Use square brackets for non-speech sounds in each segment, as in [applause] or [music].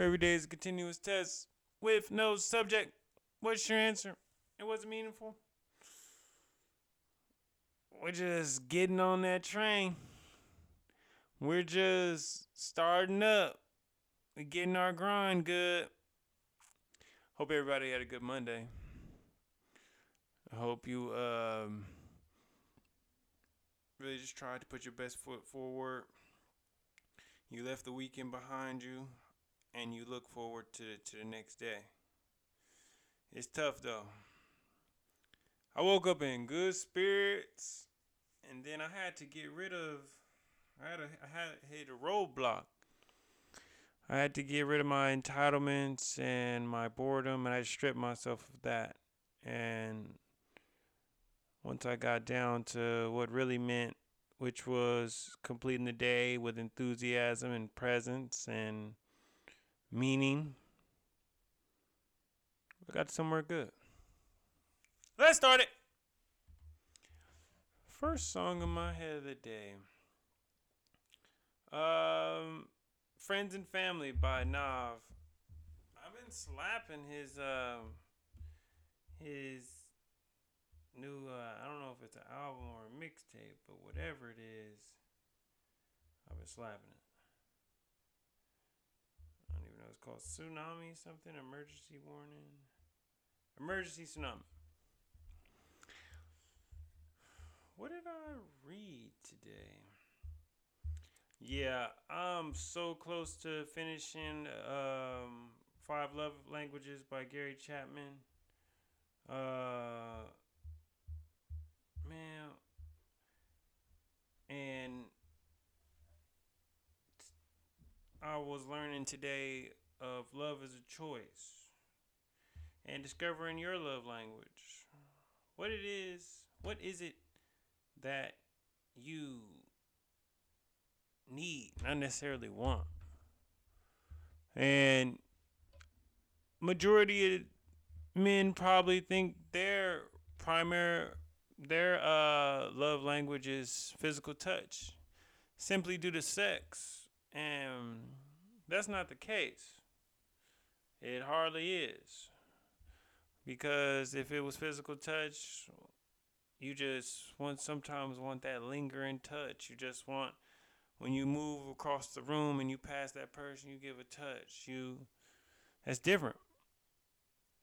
where every day is a continuous test with no subject. What's your answer? It wasn't meaningful. We're just getting on that train. We're just starting up. We're getting our grind good. Hope everybody had a good Monday. I hope you um, really just tried to put your best foot forward. You left the weekend behind you and you look forward to to the next day. It's tough though. I woke up in good spirits, and then I had to get rid of. I had a, I had hit a roadblock. I had to get rid of my entitlements and my boredom, and I stripped myself of that. And once I got down to what really meant, which was completing the day with enthusiasm and presence and meaning. I got somewhere good. Let's start it. First song in my head of the day. Um, Friends and Family by Nav. I've been slapping his um his new uh, I don't know if it's an album or a mixtape, but whatever it is, I've been slapping it. Know. It's called Tsunami something. Emergency warning. Emergency tsunami. What did I read today? Yeah, I'm so close to finishing um, Five Love Languages by Gary Chapman. Uh, man, and I was learning today of love as a choice and discovering your love language. What it is, what is it that you need, not necessarily want. And majority of men probably think their primary their uh, love language is physical touch, simply due to sex, and that's not the case. It hardly is. Because if it was physical touch, you just want sometimes want that lingering touch. You just want when you move across the room and you pass that person, you give a touch. You that's different.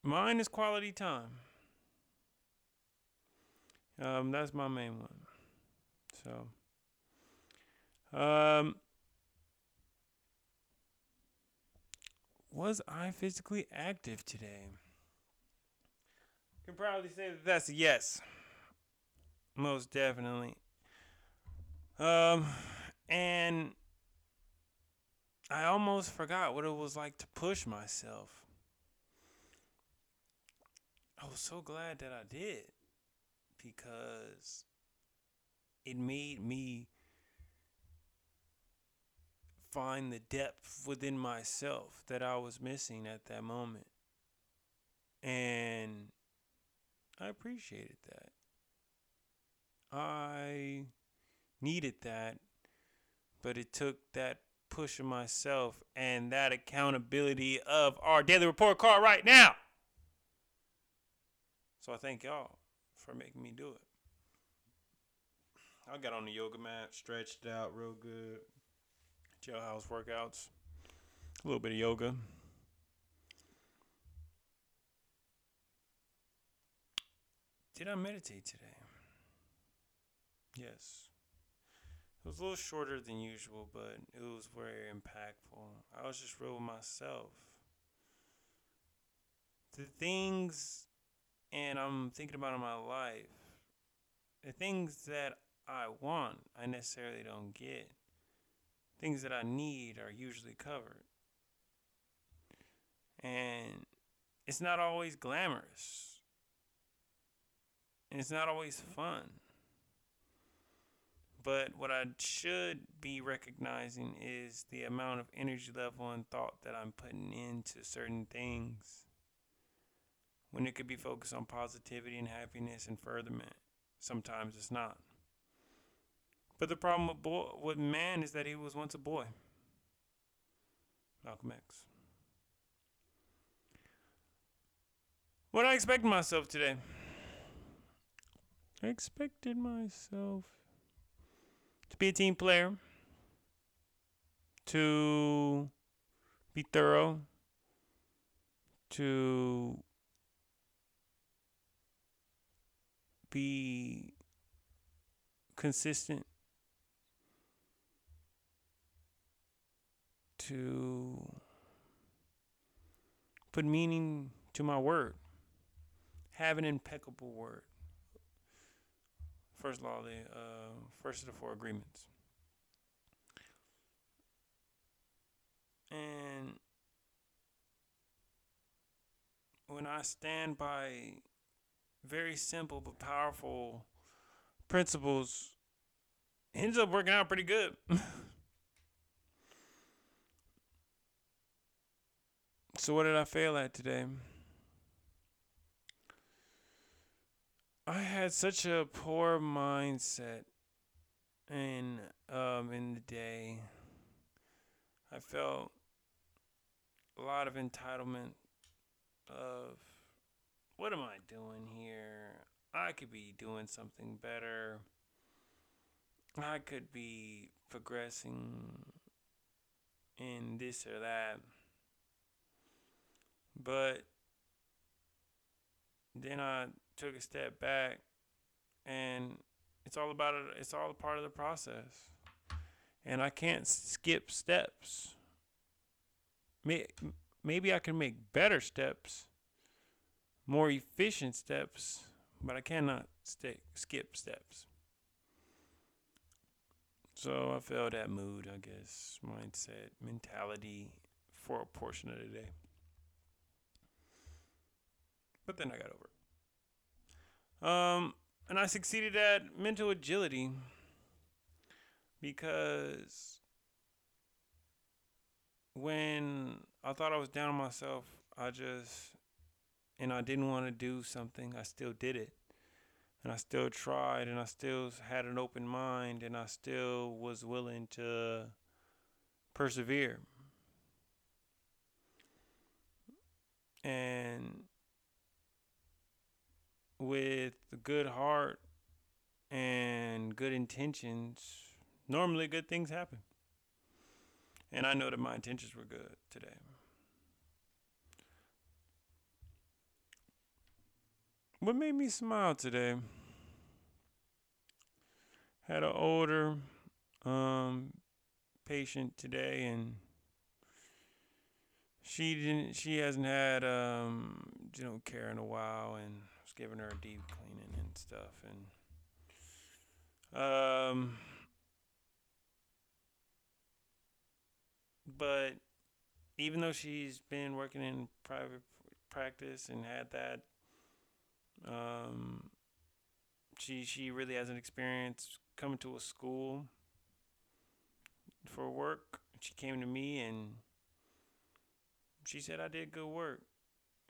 Mine is quality time. Um, that's my main one. So, um, was I physically active today? Can probably say that that's a yes. Most definitely. Um, and I almost forgot what it was like to push myself. I was so glad that I did because it made me find the depth within myself that I was missing at that moment. And I appreciated that. I needed that, but it took that push of myself and that accountability of our daily report card right now. So I thank y'all for making me do it. I got on the yoga mat, stretched out real good. Jailhouse workouts, a little bit of yoga. Did I meditate today? Yes. It was a little shorter than usual, but it was very impactful. I was just real with myself. The things, and I'm thinking about in my life, the things that I want, I necessarily don't get. Things that I need are usually covered. And it's not always glamorous. And it's not always fun. But what I should be recognizing is the amount of energy level and thought that I'm putting into certain things. When it could be focused on positivity and happiness and furtherment, sometimes it's not. But the problem with, boy, with man is that he was once a boy. Malcolm X. What I expected myself today. I expected myself to be a team player, to be thorough, to be consistent to put meaning to my word, have an impeccable word. First law, the uh, first of the four agreements. And when I stand by very simple but powerful principles, ends up working out pretty good. [laughs] so, what did I fail at today? I had such a poor mindset in um in the day. I felt a lot of entitlement of what am I doing here? I could be doing something better. I could be progressing in this or that. But then I took a step back and it's all about it it's all a part of the process. And i can't skip steps. Maybe i can make better steps more efficient steps but i cannot skip steps. So i felt that mood i guess mindset mentality for a portion of the day but then i got over it um, and I succeeded at mental agility because when I thought I was down on myself, I just and I didn't want to do something, I still did it. And I still tried and I still had an open mind and I still was willing to persevere. And with good heart and good intentions, normally good things happen. And I know that my intentions were good today. What made me smile today? Had an older um, patient today, and she didn't. She hasn't had um, you know care in a while, and giving her a deep cleaning and stuff, and um, but even though she's been working in private practice and had that, um, she she really hasn't experienced coming to a school for work. She came to me and she said I did good work,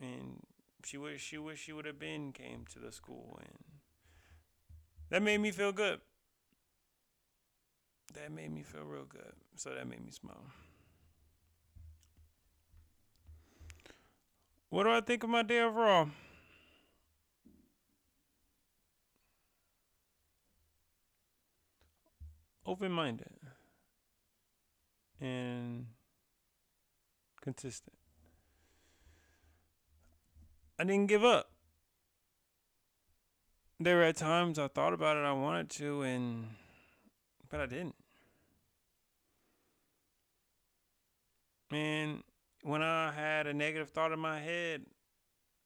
and she wish she wish she would have been came to the school and that made me feel good. That made me feel real good. So that made me smile. What do I think of my day overall? Open minded and consistent. I didn't give up. There were times I thought about it, I wanted to, and but I didn't. And when I had a negative thought in my head,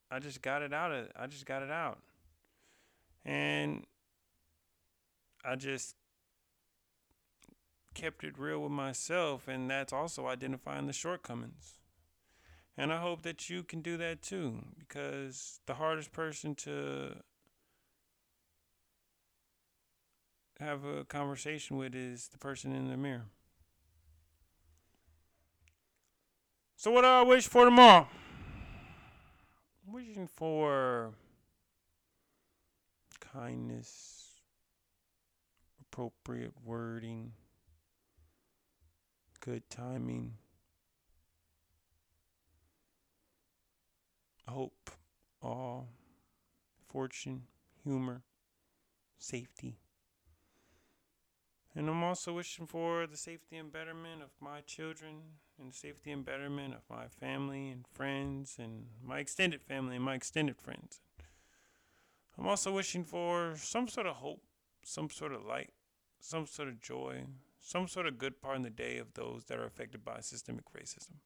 I just got it out. Of, I just got it out, and I just kept it real with myself, and that's also identifying the shortcomings. And I hope that you can do that too, because the hardest person to have a conversation with is the person in the mirror. So, what do I wish for tomorrow? I'm wishing for kindness, appropriate wording, good timing. Hope all fortune, humor, safety. And I'm also wishing for the safety and betterment of my children and the safety and betterment of my family and friends and my extended family and my extended friends. I'm also wishing for some sort of hope, some sort of light, some sort of joy, some sort of good part in the day of those that are affected by systemic racism.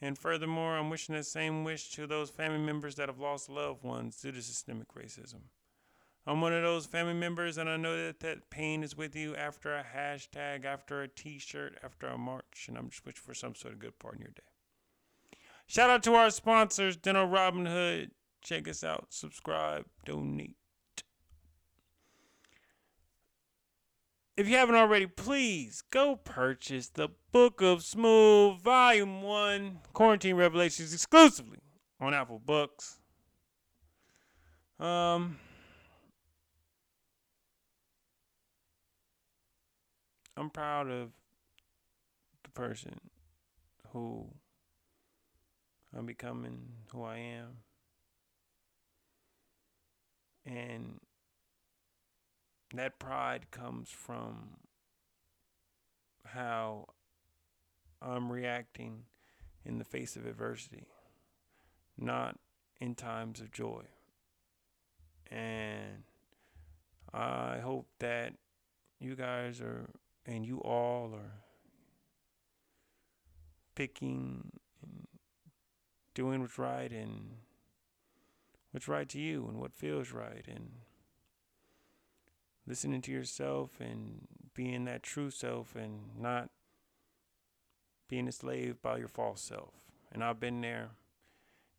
And furthermore, I'm wishing the same wish to those family members that have lost loved ones due to systemic racism. I'm one of those family members, and I know that that pain is with you after a hashtag, after a t shirt, after a march, and I'm just wishing for some sort of good part in your day. Shout out to our sponsors, Dental Robin Hood. Check us out, subscribe, donate. If you haven't already, please go purchase the Book of Smooth Volume 1 Quarantine Revelations exclusively on Apple Books. Um, I'm proud of the person who I'm becoming, who I am. And that pride comes from how I'm reacting in the face of adversity, not in times of joy. And I hope that you guys are and you all are picking and doing what's right and what's right to you and what feels right and listening to yourself and being that true self and not being enslaved by your false self. And I've been there.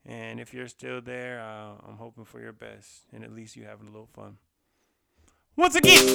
And if you're still there, uh, I'm hoping for your best and at least you having a little fun. Once again,